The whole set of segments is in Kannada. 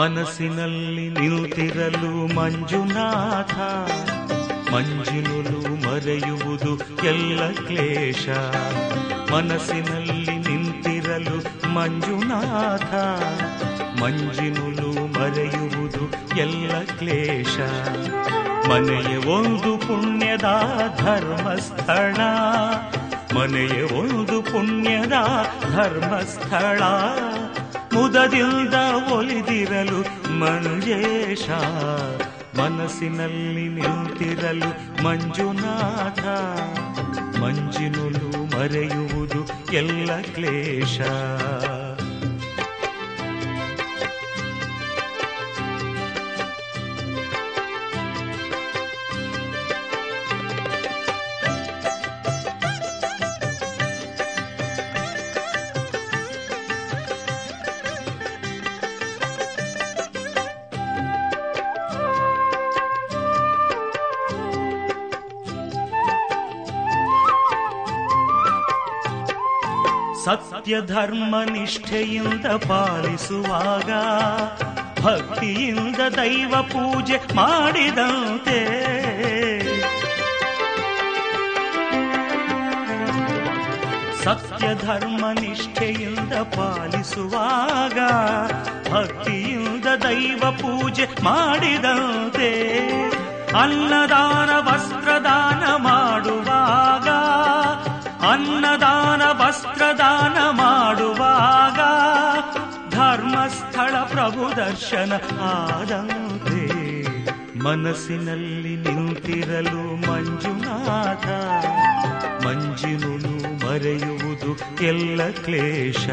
ಮನಸ್ಸಿನಲ್ಲಿ ನಿಂತಿರಲು ಮಂಜುನಾಥ. ಮಂಜಿನುಲು ಮರೆಯುವುದು ಎಲ್ಲ ಕ್ಲೇಶ. ಮನಸ್ಸಿನಲ್ಲಿ ನಿಂತಿರಲು ಮಂಜುನಾಥ. ಮಂಜಿನುಲು ಮರೆಯುವುದು ಎಲ್ಲ ಕ್ಲೇಶ. ಮನೆಯ ಒಂದು ಪುಣ್ಯದ ಧರ್ಮಸ್ಥಳ. ಮನೆಯ ಒಂದು ಪುಣ್ಯದ ಧರ್ಮಸ್ಥಳ. ಮುದದಿಂದ ಒಲಿದಿರಲು ಮಂಜೇಶ ಮನಸ್ಸಿನಲ್ಲಿ ನಿಂತಿರಲು ಮಂಜುನಾಥ. ಮಂಜಿನುಲು ಮರೆಯುವುದು ಎಲ್ಲ ಕ್ಲೇಶ. ಸತ್ಯ ಧರ್ಮ ನಿಷ್ಠೆಯಿಂದ ಪಾಲಿಸುವಾಗ, ಭಕ್ತಿಯಿಂದ ದೈವ ಪೂಜೆ ಮಾಡಿದಂತೆ. ಸತ್ಯ ಧರ್ಮ ನಿಷ್ಠೆಯಿಂದ ಪಾಲಿಸುವಾಗ, ಭಕ್ತಿಯಿಂದ ದೈವ ಪೂಜೆ ಮಾಡಿದಂತೆ. ಅನ್ನದಾನ, ವಸ್ತ್ರದಾನ ಮಾಡುವಾಗ, ಅನ್ನದಾನ ವಸ್ತ್ರದಾನ ಮಾಡುವಾಗ ಧರ್ಮಸ್ಥಳ ಪ್ರಭು ದರ್ಶನ ಆದಂತೆ ಮನಸ್ಸಿನಲ್ಲಿ ನಿಂತಿರಲು ಮಂಜುನಾಥ. ಮಂಜಿನುನು ಮರೆಯುವುದು ಎಲ್ಲ ಕ್ಲೇಶ.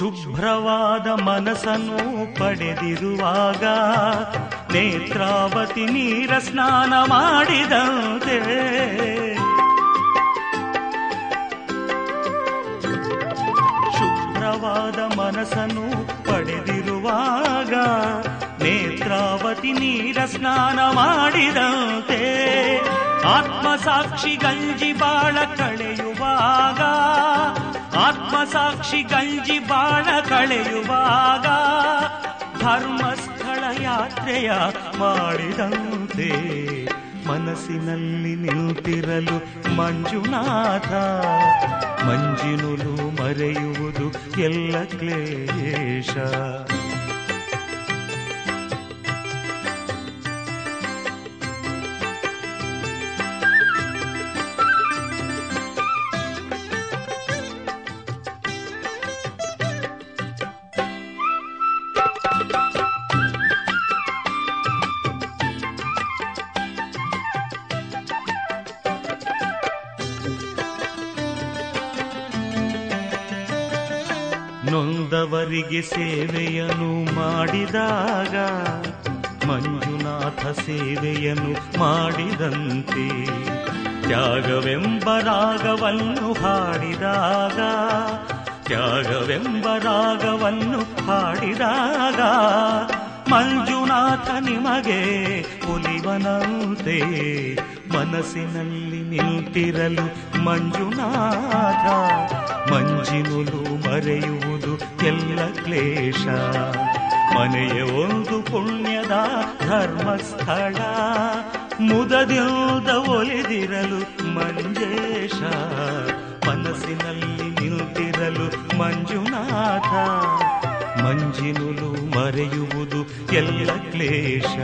ಶುಭ್ರವಾದ ಮನಸ್ಸನ್ನು ಪಡೆದಿರುವಾಗ ನೇತ್ರಾವತಿ ನೀರ ಸ್ನಾನ ಮಾಡಿದಂತೆ. ಶುಭ್ರವಾದ ಮನಸ್ಸನ್ನು ಪಡೆದಿರುವಾಗ ನೇತ್ರಾವತಿ ನೀರ ಸ್ನಾನ ಮಾಡಿದಂತೆ. ಆತ್ಮಸಾಕ್ಷಿ ಗಂಜಿ ಬಾಳ ಕಳೆಯುವಾಗ ಆತ್ಮಸಾಕ್ಷಿ ಗಂಜಿ ಬಾಣ ಕಳೆಯುವಾಗ ಧರ್ಮಸ್ಥಳ ಯಾತ್ರೆಯ ಮಾಡಿದಂತೆ ಮನಸ್ಸಿನಲ್ಲಿ ನಿಂತಿರಲು ಮಂಜುನಾಥ. ಮಂಜಿನುಲು ಮರೆಯುವುದು ಎಲ್ಲ ಕ್ಲೇಶ. ನೊಂದವರಿಗೆ ಸೇವೆಯನ್ನು ಮಾಡಿದಾಗ ಮಂಜುನಾಥ ಸೇವೆಯನ್ನು ಮಾಡಿದಂತೆ ತ್ಯಾಗವೆಂಬ ರಾಗವನ್ನು ಹಾಡಿದಾಗ, ತ್ಯಾಗವೆಂಬ ರಾಗವನ್ನು ಹಾಡಿದಾಗ ಮಂಜುನಾಥ ನಿಮಗೆ ಒಲಿವನಂತೆ ಮನಸ್ಸಿನಲ್ಲಿ ನಿಂತಿರಲು ಮಂಜುನಾಥ ಮಂಜಿನುಲು ಎಲ್ಲ ಕ್ಲೇಶ. ಮನೆಯ ಒಂದು ಪುಣ್ಯದ ಧರ್ಮಸ್ಥಳ. ಮುದದಿಂದ ಒಲಿದಿರಲು ಮಂಜೇಶ. ಮನಸ್ಸಿನಲ್ಲಿ ನಿಂತಿರಲು ಮಂಜುನಾಥ. ಮಂಜಿನುಲು ಮರೆಯುವುದು ಎಲ್ಲ ಕ್ಲೇಶ.